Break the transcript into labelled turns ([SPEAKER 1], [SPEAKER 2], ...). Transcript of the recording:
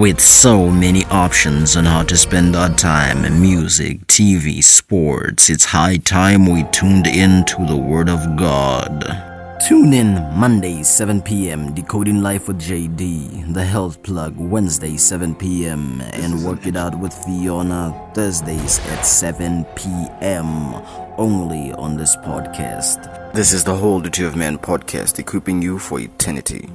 [SPEAKER 1] With so many options on how to spend our time music, TV, sports, it's high time we tuned in to the Word of God. Tune in Monday 7 p.m. Decoding Life with JD, The Health Plug Wednesday 7 p.m. and Work It Out with Fiona Thursdays at 7 p.m. only on this podcast. This is the Whole Duty of Man podcast equipping you for eternity.